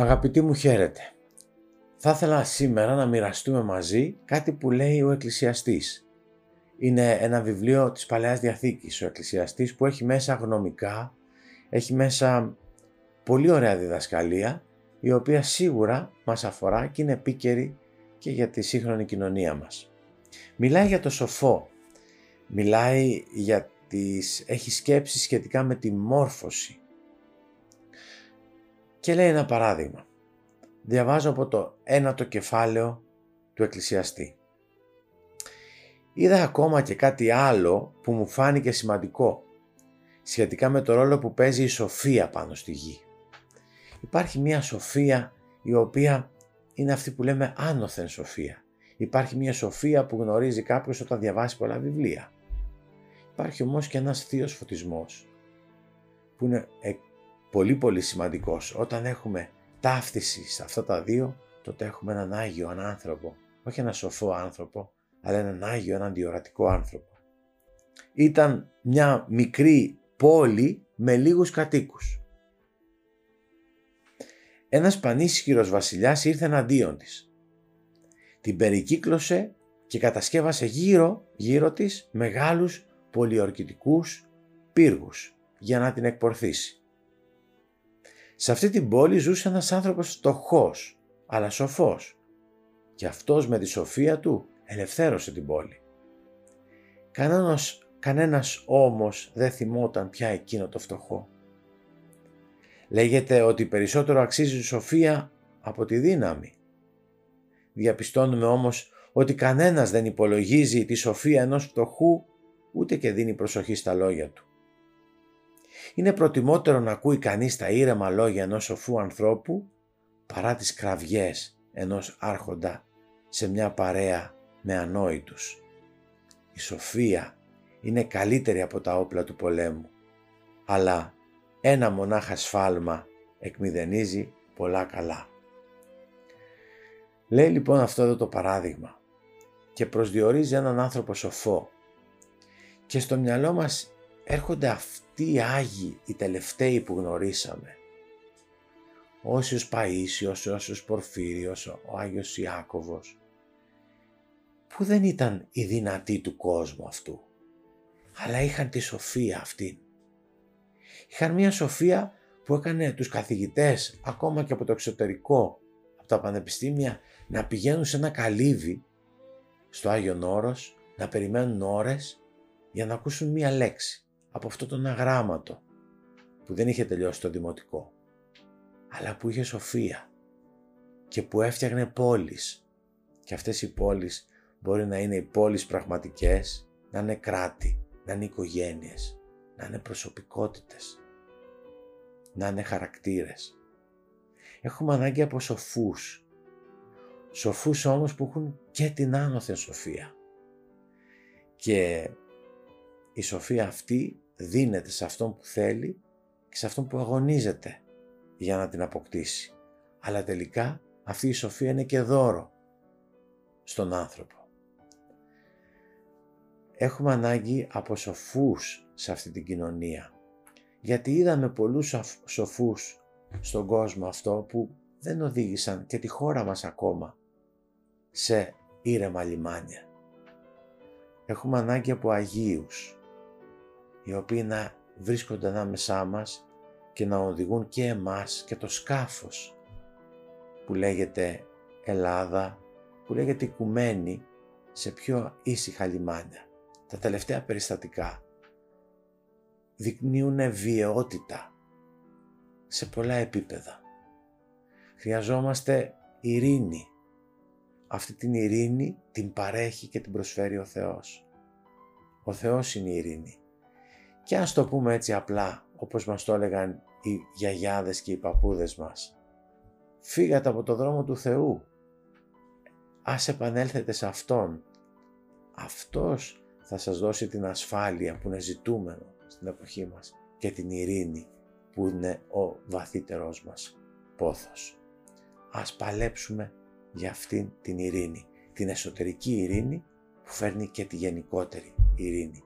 Αγαπητοί μου χαίρετε. Θα ήθελα σήμερα να μοιραστούμε μαζί κάτι που λέει ο Εκκλησιαστής. Είναι ένα βιβλίο της Παλαιάς Διαθήκης, ο Εκκλησιαστής, που έχει μέσα γνωμικά, έχει μέσα πολύ ωραία διδασκαλία, η οποία σίγουρα μας αφορά και είναι επίκαιρη και για τη σύγχρονη κοινωνία μας. Μιλάει για το σοφό, μιλάει για τις, έχει σκέψεις σχετικά με τη μόρφωση, και λέει ένα παράδειγμα. Διαβάζω από το ένατο κεφάλαιο του Εκκλησιαστή. Είδα ακόμα και κάτι άλλο που μου φάνηκε σημαντικό σχετικά με το ρόλο που παίζει η σοφία πάνω στη γη. Υπάρχει μια σοφία η οποία είναι αυτή που λέμε άνωθεν σοφία. Υπάρχει μια σοφία που γνωρίζει κάποιος όταν διαβάσει πολλά βιβλία. Υπάρχει όμως και ένας θείος φωτισμός που είναι πολύ πολύ σημαντικός. Όταν έχουμε ταύτιση σε αυτά τα δύο, τότε έχουμε έναν Άγιο έναν άνθρωπο. Όχι έναν σοφό άνθρωπο, αλλά έναν Άγιο, έναν διορατικό άνθρωπο. Ήταν μια μικρή πόλη με λίγους κατοίκους. Ένας πανίσχυρος βασιλιάς ήρθε εναντίον της. Την περικύκλωσε και κατασκεύασε γύρω, γύρω της μεγάλους πολιορκητικούς πύργους για να την εκπορθήσει. Σε αυτή την πόλη ζούσε ένας άνθρωπος φτωχός, αλλά σοφός. Και αυτός με τη σοφία του ελευθέρωσε την πόλη. Κανένας, κανένας όμως δεν θυμόταν πια εκείνο το φτωχό. Λέγεται ότι περισσότερο αξίζει η σοφία από τη δύναμη. Διαπιστώνουμε όμως ότι κανένας δεν υπολογίζει τη σοφία ενός φτωχού ούτε και δίνει προσοχή στα λόγια του. Είναι προτιμότερο να ακούει κανείς τα ήρεμα λόγια ενός σοφού ανθρώπου παρά τις κραυγές ενός άρχοντα σε μια παρέα με ανόητους. Η σοφία είναι καλύτερη από τα όπλα του πολέμου, αλλά ένα μονάχα σφάλμα εκμηδενίζει πολλά καλά. Λέει λοιπόν αυτό εδώ το παράδειγμα και προσδιορίζει έναν άνθρωπο σοφό και στο μυαλό μας έρχονται αυτοί οι Άγιοι, οι τελευταίοι που γνωρίσαμε. Ο Όσιος Παΐσιος, ο Όσιος Πορφύριος, ο Άγιος Ιάκωβος, που δεν ήταν οι δυνατοί του κόσμου αυτού, αλλά είχαν τη σοφία αυτή. Είχαν μια σοφία που έκανε τους καθηγητές, ακόμα και από το εξωτερικό, από τα πανεπιστήμια, να πηγαίνουν σε ένα καλύβι στο Άγιον Όρος, να περιμένουν ώρες για να ακούσουν μία λέξη από αυτό τον αγράμματο που δεν είχε τελειώσει το δημοτικό αλλά που είχε σοφία και που έφτιαχνε πόλεις και αυτές οι πόλεις μπορεί να είναι οι πόλεις πραγματικές, να είναι κράτη, να είναι οικογένειες, να είναι προσωπικότητες, να είναι χαρακτήρες. Έχουμε ανάγκη από σοφούς, σοφούς όμως που έχουν και την άνωθεν σοφία. Και η σοφία αυτή δίνεται σε αυτόν που θέλει και σε αυτόν που αγωνίζεται για να την αποκτήσει. Αλλά τελικά αυτή η σοφία είναι και δώρο στον άνθρωπο. Έχουμε ανάγκη από σοφούς σε αυτή την κοινωνία. Γιατί είδαμε πολλούς σοφούς στον κόσμο αυτό που δεν οδήγησαν και τη χώρα μας ακόμα σε ήρεμα λιμάνια. Έχουμε ανάγκη από Αγίους οι οποίοι να βρίσκονται ανάμεσά μας και να οδηγούν και εμάς και το σκάφος που λέγεται Ελλάδα, που λέγεται Οικουμένη σε πιο ήσυχα λιμάνια. Τα τελευταία περιστατικά δεικνύουν βιαιότητα σε πολλά επίπεδα. Χρειαζόμαστε ειρήνη. Αυτή την ειρήνη την παρέχει και την προσφέρει ο Θεός. Ο Θεός είναι η ειρήνη. Και ας το πούμε έτσι απλά, όπως μας το έλεγαν οι γιαγιάδες και οι παππούδες μας. Φύγατε από το δρόμο του Θεού. Ας επανέλθετε σε Αυτόν. Αυτός θα σας δώσει την ασφάλεια που είναι ζητούμενο στην εποχή μας και την ειρήνη που είναι ο βαθύτερός μας πόθος. Ας παλέψουμε για αυτήν την ειρήνη, την εσωτερική ειρήνη που φέρνει και τη γενικότερη ειρήνη